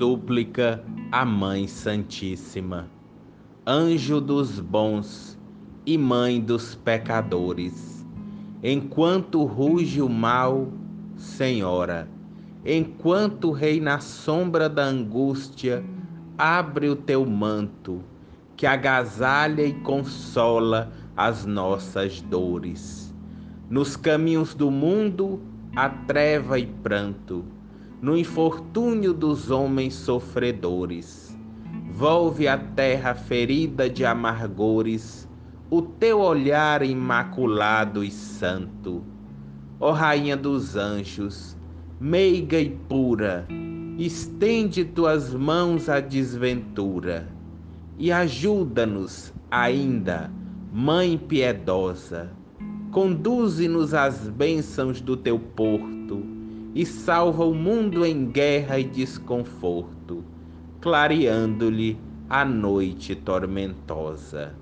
súplica à Mãe Santíssima, anjo dos bons e mãe dos pecadores. Enquanto ruge o mal, Senhora, enquanto reina a sombra da angústia, abre o teu manto, que agasalha e consola as nossas dores. Nos caminhos do mundo, a treva e pranto no infortúnio dos homens sofredores. Volve a terra ferida de amargores, o teu olhar imaculado e santo. Ó Rainha dos anjos, meiga e pura, estende tuas mãos à desventura e ajuda-nos ainda, Mãe piedosa. Conduze-nos às bênçãos do teu porto e salva o mundo em guerra e desconforto, clareando-lhe a noite tormentosa.